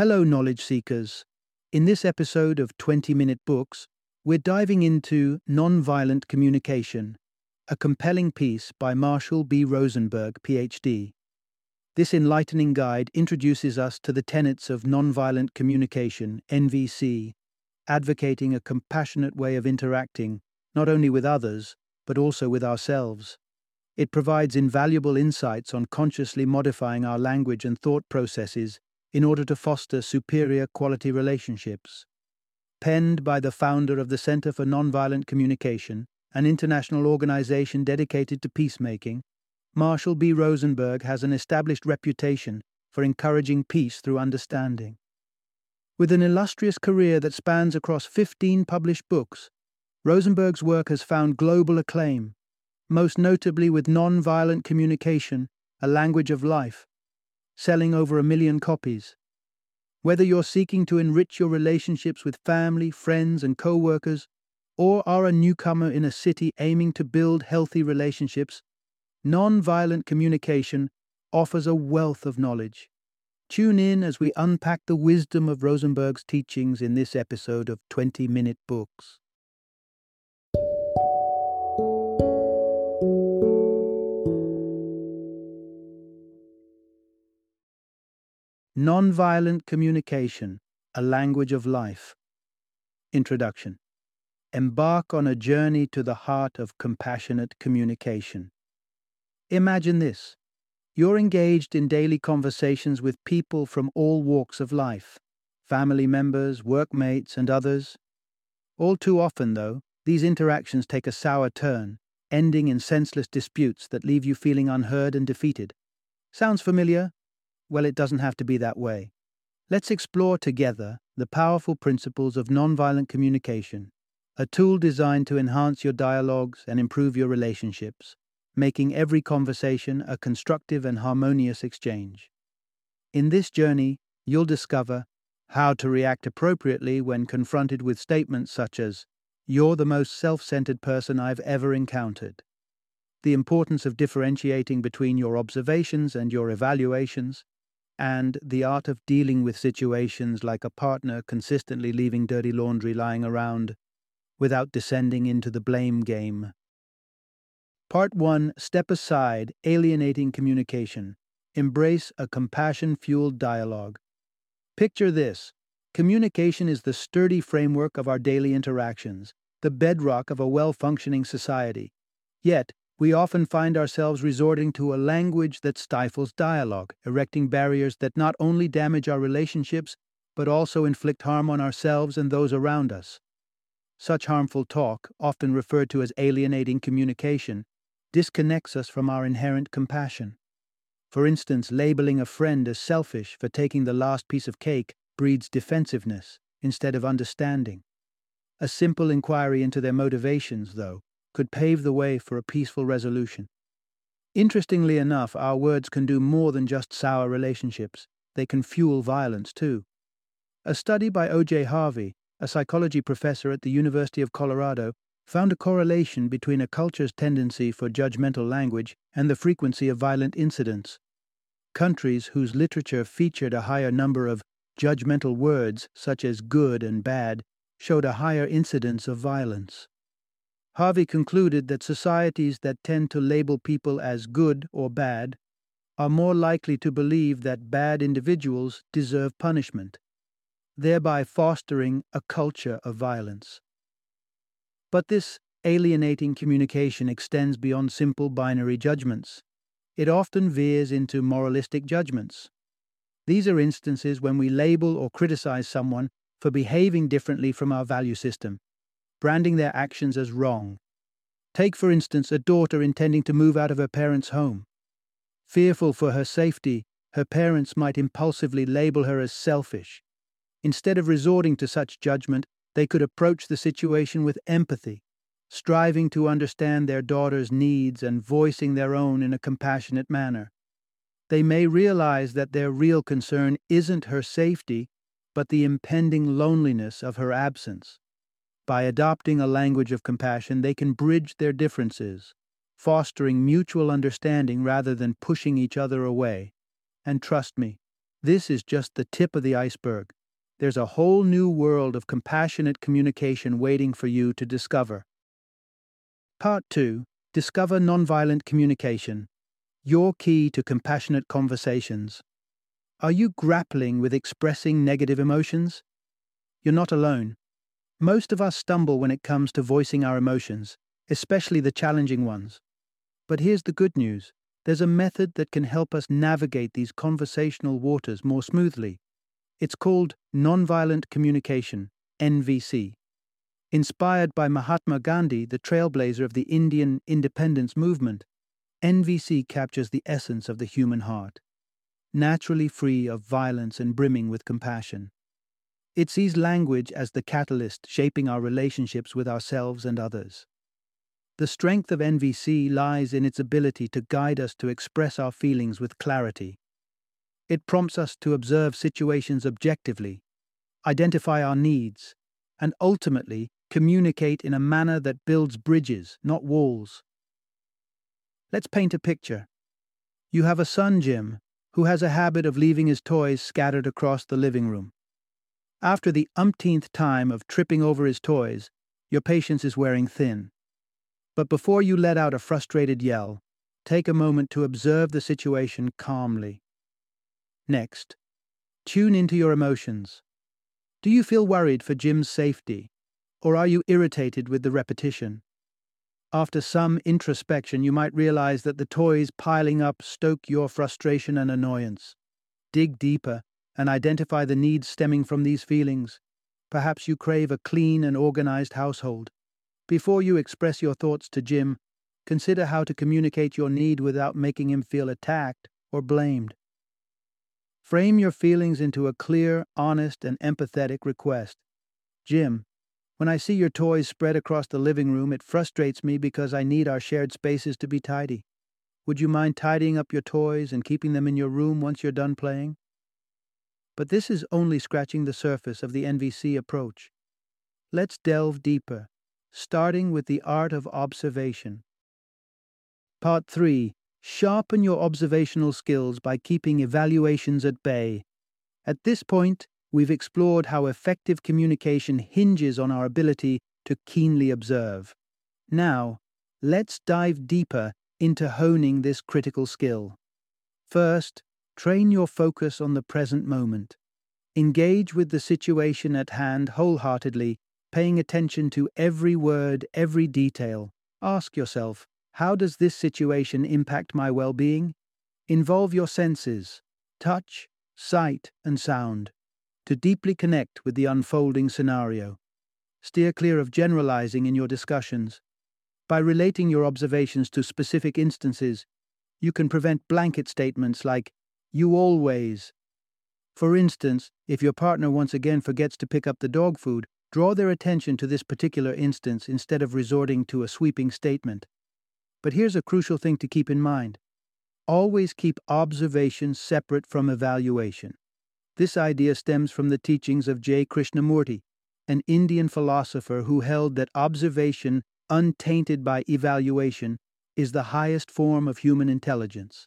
Hello, knowledge seekers. In this episode of 20 Minute Books, we're diving into Nonviolent Communication, a compelling piece by Marshall B. Rosenberg, PhD. This enlightening guide introduces us to the tenets of nonviolent communication, NVC, advocating a compassionate way of interacting, not only with others, but also with ourselves. It provides invaluable insights on consciously modifying our language and thought processes in order to foster superior quality relationships. Penned by the founder of the Center for Nonviolent Communication, an international organization dedicated to peacemaking, Marshall B. Rosenberg has an established reputation for encouraging peace through understanding. With an illustrious career that spans across 15 published books, Rosenberg's work has found global acclaim, most notably with Nonviolent Communication, A Language of Life, selling over a million copies. Whether you're seeking to enrich your relationships with family, friends, and co workers, or are a newcomer in a city aiming to build healthy relationships, nonviolent communication offers a wealth of knowledge. Tune in as we unpack the wisdom of Rosenberg's teachings in this episode of 20 Minute Books. Nonviolent Communication A Language of Life. Introduction Embark on a journey to the heart of compassionate communication. Imagine this you're engaged in daily conversations with people from all walks of life family members, workmates, and others. All too often, though, these interactions take a sour turn, ending in senseless disputes that leave you feeling unheard and defeated. Sounds familiar? Well, it doesn't have to be that way. Let's explore together the powerful principles of nonviolent communication, a tool designed to enhance your dialogues and improve your relationships, making every conversation a constructive and harmonious exchange. In this journey, you'll discover how to react appropriately when confronted with statements such as, You're the most self centered person I've ever encountered. The importance of differentiating between your observations and your evaluations, and the art of dealing with situations like a partner consistently leaving dirty laundry lying around without descending into the blame game. Part 1 Step Aside Alienating Communication. Embrace a compassion fueled dialogue. Picture this communication is the sturdy framework of our daily interactions, the bedrock of a well functioning society. Yet, we often find ourselves resorting to a language that stifles dialogue, erecting barriers that not only damage our relationships, but also inflict harm on ourselves and those around us. Such harmful talk, often referred to as alienating communication, disconnects us from our inherent compassion. For instance, labeling a friend as selfish for taking the last piece of cake breeds defensiveness instead of understanding. A simple inquiry into their motivations, though, could pave the way for a peaceful resolution. Interestingly enough, our words can do more than just sour relationships, they can fuel violence too. A study by O.J. Harvey, a psychology professor at the University of Colorado, found a correlation between a culture's tendency for judgmental language and the frequency of violent incidents. Countries whose literature featured a higher number of judgmental words, such as good and bad, showed a higher incidence of violence. Harvey concluded that societies that tend to label people as good or bad are more likely to believe that bad individuals deserve punishment, thereby fostering a culture of violence. But this alienating communication extends beyond simple binary judgments. It often veers into moralistic judgments. These are instances when we label or criticize someone for behaving differently from our value system branding their actions as wrong. Take, for instance, a daughter intending to move out of her parents' home. Fearful for her safety, her parents might impulsively label her as selfish. Instead of resorting to such judgment, they could approach the situation with empathy, striving to understand their daughter's needs and voicing their own in a compassionate manner. They may realize that their real concern isn't her safety, but the impending loneliness of her absence. By adopting a language of compassion, they can bridge their differences, fostering mutual understanding rather than pushing each other away. And trust me, This is just the tip of the iceberg. There's a whole new world of compassionate communication waiting for you to discover. Part 2 Discover Nonviolent Communication Your Key to Compassionate Conversations. Are you grappling with expressing negative emotions? You're not alone. Most of us stumble when it comes to voicing our emotions, especially the challenging ones. But here's the good news there's a method that can help us navigate these conversational waters more smoothly. It's called Nonviolent Communication, NVC. Inspired by Mahatma Gandhi, the trailblazer of the Indian independence movement, NVC captures the essence of the human heart, naturally free of violence and brimming with compassion. It sees language as the catalyst shaping our relationships with ourselves and others. The strength of NVC lies in its ability to guide us to express our feelings with clarity. It prompts us to observe situations objectively, identify our needs, and ultimately communicate in a manner that builds bridges, not walls. Let's paint a picture. You have a son, Jim, who has a habit of leaving his toys scattered across the living room. After the umpteenth time of tripping over his toys, your patience is wearing thin. But before you let out a frustrated yell, take a moment to observe the situation calmly. Next, tune into your emotions. Do you feel worried for Jim's safety, or are you irritated with the repetition? After some introspection, you might realize that the toys piling up stoke your frustration and annoyance. Dig deeper and identify the needs stemming from these feelings. Perhaps you crave a clean and organized household. Before you express your thoughts to Jim, consider how to communicate your need without making him feel attacked or blamed. Frame your feelings into a clear, honest, and empathetic request. Jim, when I see your toys spread across the living room, it frustrates me because I need our shared spaces to be tidy. Would you mind tidying up your toys and keeping them in your room once you're done playing? But this is only scratching the surface of the NVC approach. Let's delve deeper starting with the art of observation. Part 3 Sharpen your observational skills by keeping evaluations at bay. At this point, we've explored how effective communication hinges on our ability to keenly observe. Now, let's dive deeper into honing this critical skill. First, train your focus on the present moment. Engage with the situation at hand wholeheartedly paying attention to every word, every detail. Ask yourself, how does this situation impact my well being? Involve your senses, touch, sight, and sound, to deeply connect with the unfolding scenario. Steer clear of generalizing in your discussions. By relating your observations to specific instances, you can prevent blanket statements like, you always. For instance, if your partner once again forgets to pick up the dog food, draw their attention to this particular instance instead of resorting to a sweeping statement. But here's a crucial thing to keep in mind always keep observation separate from evaluation. This idea stems from the teachings of J. Krishnamurti, an Indian philosopher who held that observation, untainted by evaluation, is the highest form of human intelligence.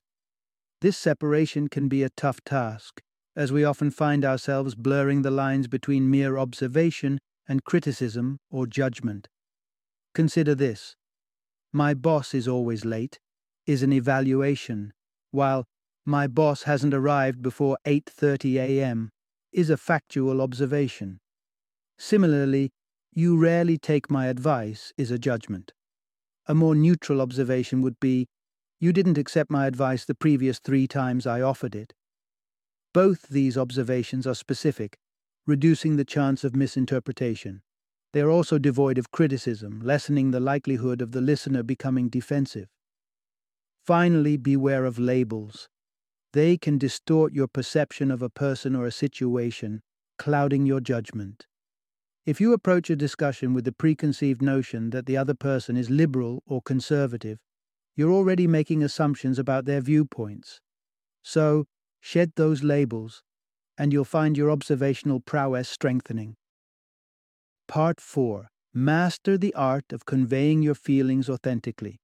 This separation can be a tough task, as we often find ourselves blurring the lines between mere observation and criticism or judgment. Consider this. My boss is always late is an evaluation, while my boss hasn't arrived before 8:30 a.m. is a factual observation. Similarly, you rarely take my advice is a judgment. A more neutral observation would be you didn't accept my advice the previous 3 times I offered it. Both these observations are specific reducing the chance of misinterpretation. They are also devoid of criticism, lessening the likelihood of the listener becoming defensive. Finally, beware of labels. They can distort your perception of a person or a situation, clouding your judgment. If you approach a discussion with the preconceived notion that the other person is liberal or conservative, you're already making assumptions about their viewpoints. So, shed those labels and you'll find your observational prowess strengthening. Part 4 Master the art of conveying your feelings authentically.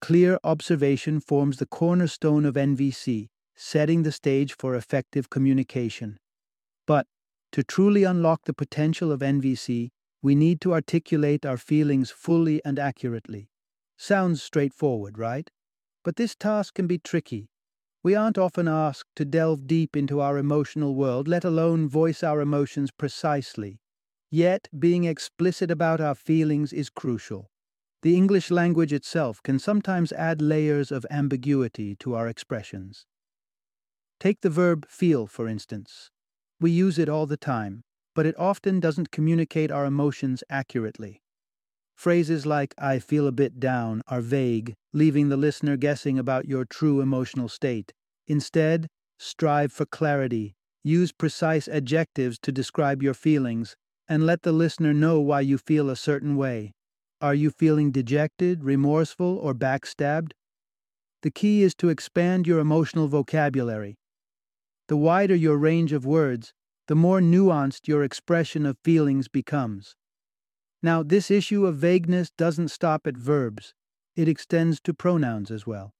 Clear observation forms the cornerstone of NVC, setting the stage for effective communication. But to truly unlock the potential of NVC, we need to articulate our feelings fully and accurately. Sounds straightforward, right? But this task can be tricky. We aren't often asked to delve deep into our emotional world, let alone voice our emotions precisely. Yet, being explicit about our feelings is crucial. The English language itself can sometimes add layers of ambiguity to our expressions. Take the verb feel, for instance. We use it all the time, but it often doesn't communicate our emotions accurately. Phrases like, I feel a bit down, are vague, leaving the listener guessing about your true emotional state. Instead, strive for clarity, use precise adjectives to describe your feelings, and let the listener know why you feel a certain way. Are you feeling dejected, remorseful, or backstabbed? The key is to expand your emotional vocabulary. The wider your range of words, the more nuanced your expression of feelings becomes. Now, this issue of vagueness doesn't stop at verbs, it extends to pronouns as well.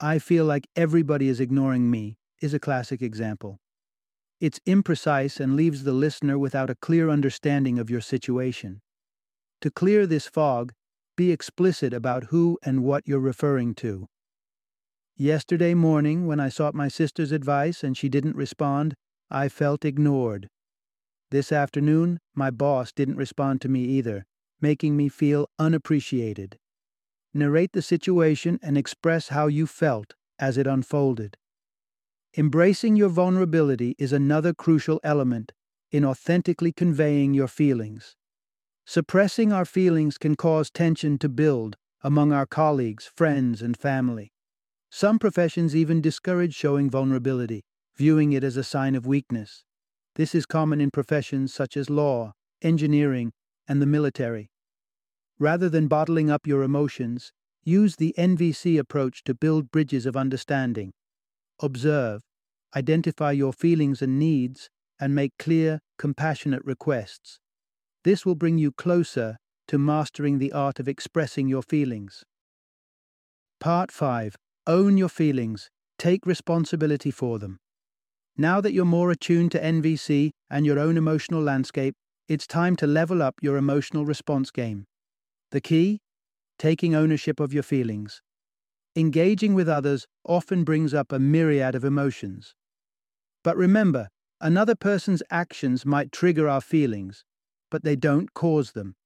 I feel like everybody is ignoring me is a classic example. It's imprecise and leaves the listener without a clear understanding of your situation. To clear this fog, be explicit about who and what you're referring to. Yesterday morning, when I sought my sister's advice and she didn't respond, I felt ignored. This afternoon, my boss didn't respond to me either, making me feel unappreciated. Narrate the situation and express how you felt as it unfolded. Embracing your vulnerability is another crucial element in authentically conveying your feelings. Suppressing our feelings can cause tension to build among our colleagues, friends, and family. Some professions even discourage showing vulnerability, viewing it as a sign of weakness. This is common in professions such as law, engineering, and the military. Rather than bottling up your emotions, use the NVC approach to build bridges of understanding. Observe, identify your feelings and needs, and make clear, compassionate requests. This will bring you closer to mastering the art of expressing your feelings. Part 5 Own your feelings, take responsibility for them. Now that you're more attuned to NVC and your own emotional landscape, it's time to level up your emotional response game. The key? Taking ownership of your feelings. Engaging with others often brings up a myriad of emotions. But remember, another person's actions might trigger our feelings, but they don't cause them.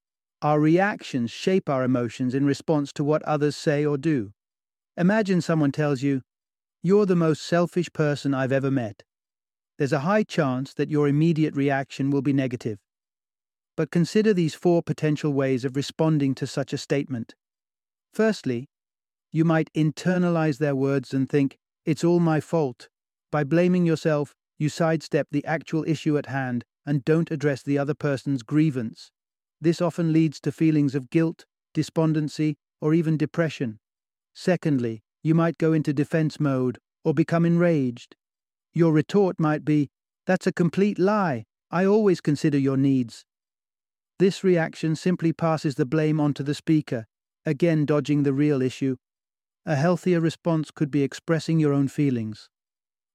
Our reactions shape our emotions in response to what others say or do. Imagine someone tells you, You're the most selfish person I've ever met there's a high chance that your immediate reaction will be negative. But consider these four potential ways of responding to such a statement. Firstly, you might internalize their words and think, it's all my fault. By blaming yourself, you sidestep the actual issue at hand and don't address the other person's grievance. This often leads to feelings of guilt, despondency, or even depression. Secondly, you might go into defense mode or become enraged. Your retort might be, That's a complete lie. I always consider your needs. This reaction simply passes the blame onto the speaker, again dodging the real issue. A healthier response could be expressing your own feelings.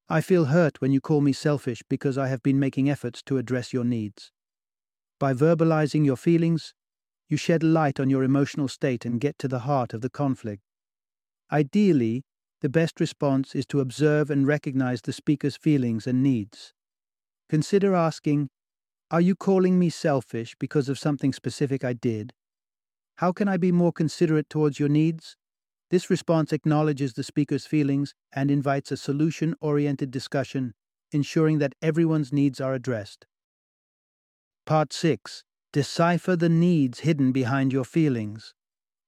I feel hurt when you call me selfish because I have been making efforts to address your needs. By verbalizing your feelings, you shed light on your emotional state and get to the heart of the conflict. Ideally, the best response is to observe and recognize the speaker's feelings and needs. Consider asking, Are you calling me selfish because of something specific I did? How can I be more considerate towards your needs? This response acknowledges the speaker's feelings and invites a solution oriented discussion, ensuring that everyone's needs are addressed. Part 6 Decipher the needs hidden behind your feelings.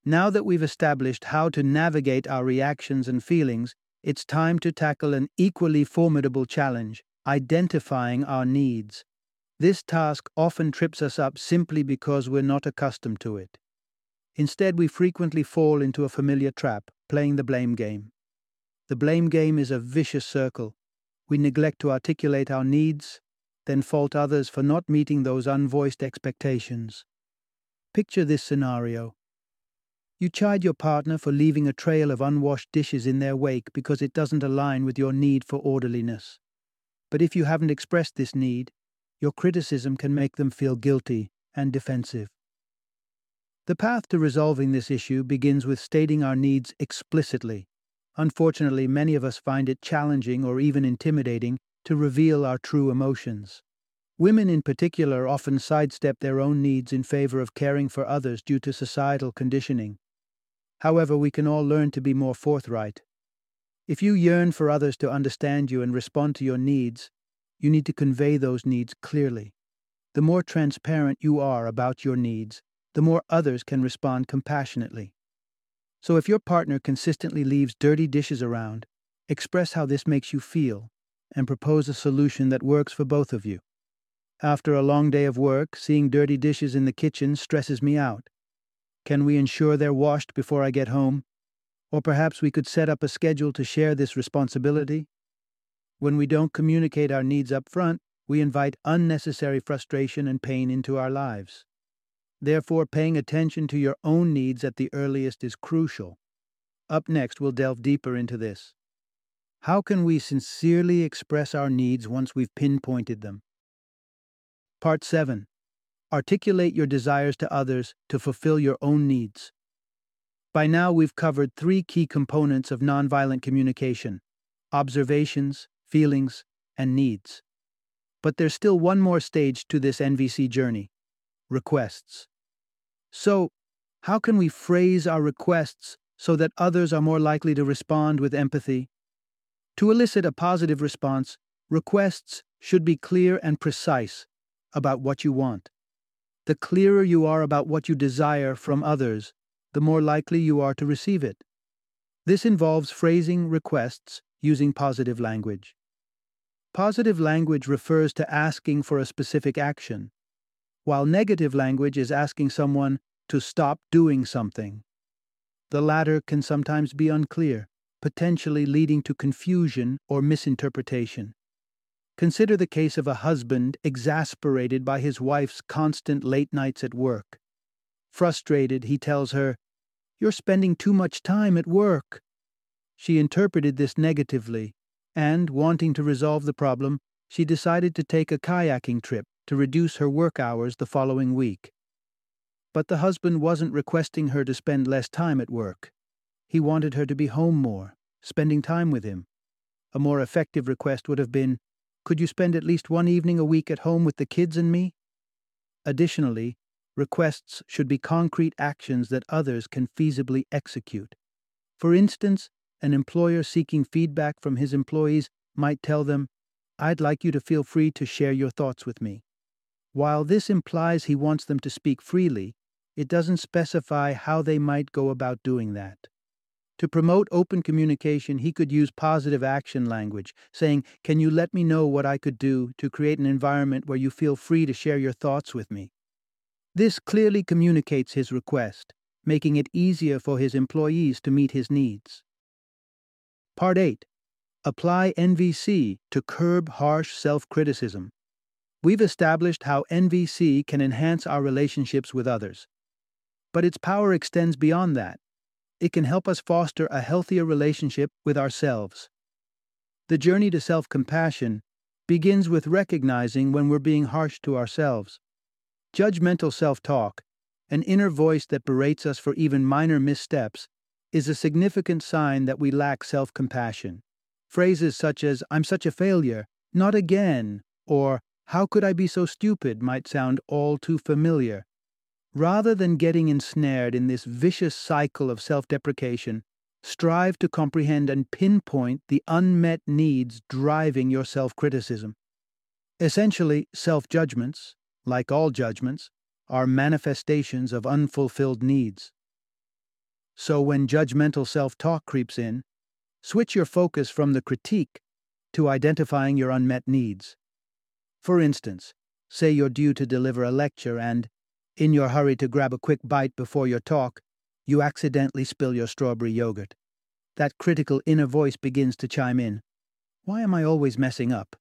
Now that we've established how to navigate our reactions and feelings, it's time to tackle an equally formidable challenge identifying our needs. This task often trips us up simply because we're not accustomed to it. Instead, we frequently fall into a familiar trap, playing the blame game. The blame game is a vicious circle. We neglect to articulate our needs, then fault others for not meeting those unvoiced expectations. Picture this scenario You chide your partner for leaving a trail of unwashed dishes in their wake because it doesn't align with your need for orderliness. But if you haven't expressed this need, your criticism can make them feel guilty and defensive. The path to resolving this issue begins with stating our needs explicitly. Unfortunately, many of us find it challenging or even intimidating to reveal our true emotions. Women in particular often sidestep their own needs in favor of caring for others due to societal conditioning. However, we can all learn to be more forthright. If you yearn for others to understand you and respond to your needs, you need to convey those needs clearly. The more transparent you are about your needs, the more others can respond compassionately. So if your partner consistently leaves dirty dishes around, express how this makes you feel and propose a solution that works for both of you. After a long day of work, seeing dirty dishes in the kitchen stresses me out. Can we ensure they're washed before I get home? Or perhaps we could set up a schedule to share this responsibility? When we don't communicate our needs up front, we invite unnecessary frustration and pain into our lives. Therefore, paying attention to your own needs at the earliest is crucial. Up next, we'll delve deeper into this. How can we sincerely express our needs once we've pinpointed them? Part 7 Articulate your desires to others to fulfill your own needs. By now, we've covered three key components of nonviolent communication observations, feelings, and needs. But there's still one more stage to this NVC journey requests. So, how can we phrase our requests so that others are more likely to respond with empathy? To elicit a positive response, requests should be clear and precise about what you want. The clearer you are about what you desire from others, the more likely you are to receive it. This involves phrasing requests using positive language. Positive language refers to asking for a specific action, while negative language is asking someone to stop doing something. The latter can sometimes be unclear, potentially leading to confusion or misinterpretation. Consider the case of a husband exasperated by his wife's constant late nights at work. Frustrated, he tells her, You're spending too much time at work. She interpreted this negatively, and, wanting to resolve the problem, she decided to take a kayaking trip to reduce her work hours the following week. But the husband wasn't requesting her to spend less time at work. He wanted her to be home more, spending time with him. A more effective request would have been, could you spend at least one evening a week at home with the kids and me? Additionally, requests should be concrete actions that others can feasibly execute. For instance, an employer seeking feedback from his employees might tell them, I'd like you to feel free to share your thoughts with me. While this implies he wants them to speak freely, it doesn't specify how they might go about doing that. To promote open communication, he could use positive action language, saying, Can you let me know what I could do to create an environment where you feel free to share your thoughts with me? This clearly communicates his request, making it easier for his employees to meet his needs. Part 8 Apply NVC to curb harsh self criticism. We've established how NVC can enhance our relationships with others. But its power extends beyond that it can help us foster a healthier relationship with ourselves. The journey to self compassion begins with recognizing when we're being harsh to ourselves. Judgmental self talk, an inner voice that berates us for even minor missteps, is a significant sign that we lack self compassion. Phrases such as, I'm such a failure, not again, or how could I be so stupid might sound all too familiar, Rather than getting ensnared in this vicious cycle of self deprecation, strive to comprehend and pinpoint the unmet needs driving your self criticism. Essentially, self judgments, like all judgments, are manifestations of unfulfilled needs. So when judgmental self talk creeps in, switch your focus from the critique to identifying your unmet needs. For instance, say you're due to deliver a lecture and, in your hurry to grab a quick bite before your talk, you accidentally spill your strawberry yogurt. That critical inner voice begins to chime in. Why am I always messing up?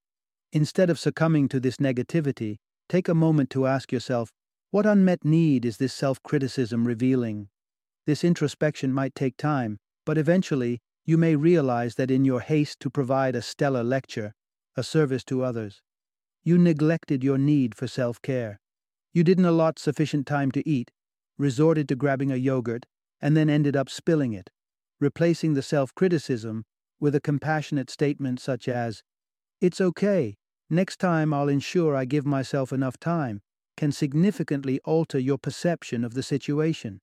Instead of succumbing to this negativity, take a moment to ask yourself, what unmet need is this self criticism revealing? This introspection might take time, but eventually you may realize that in your haste to provide a stellar lecture, a service to others, you neglected your need for self care. You didn't allot sufficient time to eat, resorted to grabbing a yogurt, and then ended up spilling it, replacing the self criticism with a compassionate statement such as, It's okay, next time I'll ensure I give myself enough time, can significantly alter your perception of the situation.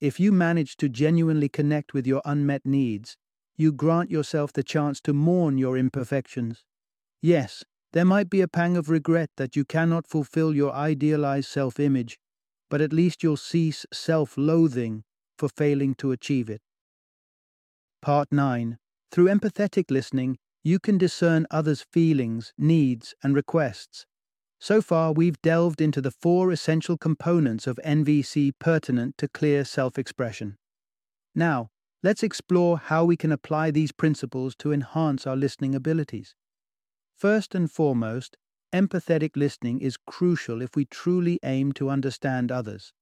If you manage to genuinely connect with your unmet needs, you grant yourself the chance to mourn your imperfections. Yes, there might be a pang of regret that you cannot fulfill your idealized self image, but at least you'll cease self loathing for failing to achieve it. Part 9. Through empathetic listening, you can discern others' feelings, needs, and requests. So far, we've delved into the four essential components of NVC pertinent to clear self expression. Now, let's explore how we can apply these principles to enhance our listening abilities. First and foremost, empathetic listening is crucial if we truly aim to understand others.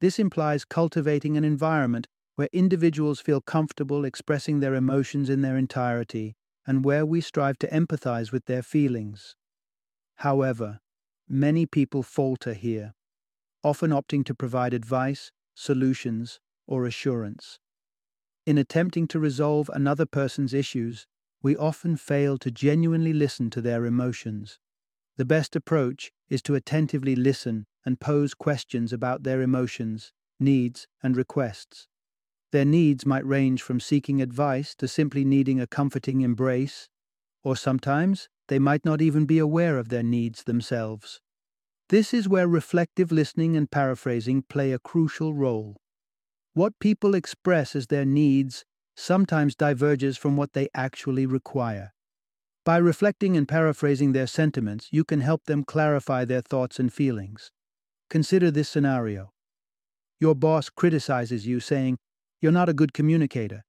This implies cultivating an environment where individuals feel comfortable expressing their emotions in their entirety and where we strive to empathize with their feelings. However, many people falter here, often opting to provide advice, solutions, or assurance. In attempting to resolve another person's issues, we often fail to genuinely listen to their emotions. The best approach is to attentively listen and pose questions about their emotions, needs, and requests. Their needs might range from seeking advice to simply needing a comforting embrace, or sometimes they might not even be aware of their needs themselves. This is where reflective listening and paraphrasing play a crucial role. What people express as their needs sometimes diverges from what they actually require. By reflecting and paraphrasing their sentiments, you can help them clarify their thoughts and feelings. Consider this scenario. Your boss criticizes you, saying, You're not a good communicator.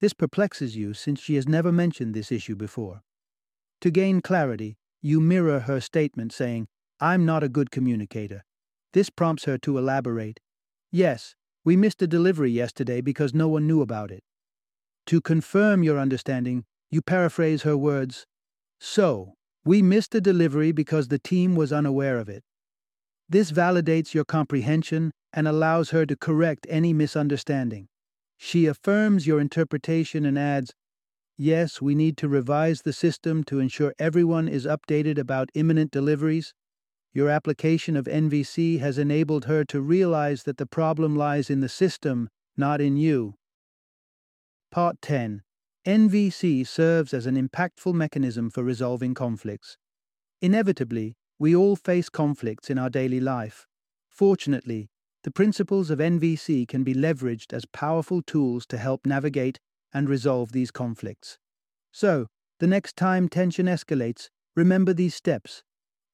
This perplexes you since she has never mentioned this issue before. To gain clarity, you mirror her statement saying, I'm not a good communicator. This prompts her to elaborate. Yes, we missed a delivery yesterday because no one knew about it. To confirm your understanding, you paraphrase her words So, we missed a delivery because the team was unaware of it. This validates your comprehension and allows her to correct any misunderstanding. She affirms your interpretation and adds, Yes, we need to revise the system to ensure everyone is updated about imminent deliveries. Your application of NVC has enabled her to realize that the problem lies in the system, not in you. Part 10 NVC serves as an impactful mechanism for resolving conflicts. Inevitably, we all face conflicts in our daily life. Fortunately, the principles of NVC can be leveraged as powerful tools to help navigate and resolve these conflicts. So, the next time tension escalates, remember these steps.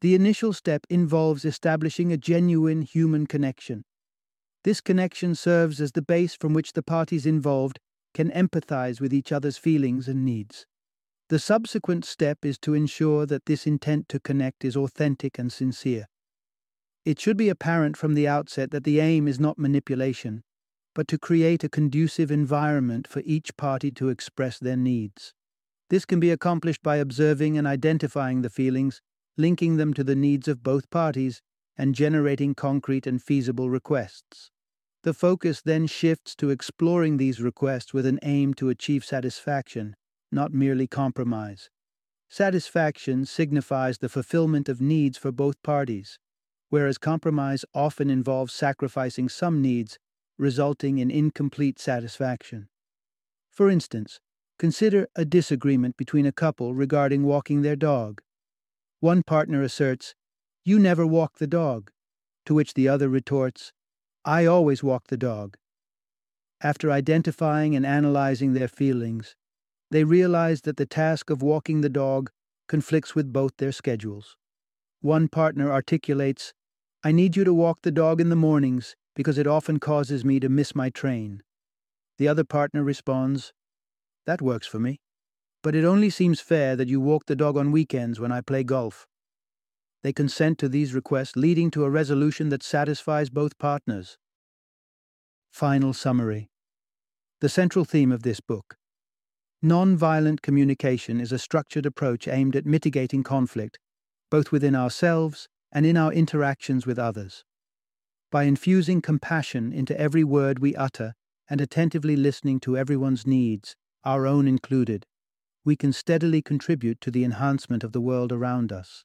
The initial step involves establishing a genuine human connection. This connection serves as the base from which the parties involved can empathize with each other's feelings and needs. The subsequent step is to ensure that this intent to connect is authentic and sincere. It should be apparent from the outset that the aim is not manipulation, but to create a conducive environment for each party to express their needs. This can be accomplished by observing and identifying the feelings, linking them to the needs of both parties, and generating concrete and feasible requests. The focus then shifts to exploring these requests with an aim to achieve satisfaction, not merely compromise. Satisfaction signifies the fulfillment of needs for both parties, whereas compromise often involves sacrificing some needs, resulting in incomplete satisfaction. For instance, consider a disagreement between a couple regarding walking their dog. One partner asserts, You never walk the dog, to which the other retorts, I always walk the dog. After identifying and analyzing their feelings, they realize that the task of walking the dog conflicts with both their schedules. One partner articulates, I need you to walk the dog in the mornings because it often causes me to miss my train. The other partner responds, That works for me, but it only seems fair that you walk the dog on weekends when I play golf. They consent to these requests, leading to a resolution that satisfies both partners. Final summary. The central theme of this book. Non-violent communication is a structured approach aimed at mitigating conflict, both within ourselves and in our interactions with others. By infusing compassion into every word we utter and attentively listening to everyone's needs, our own included, we can steadily contribute to the enhancement of the world around us.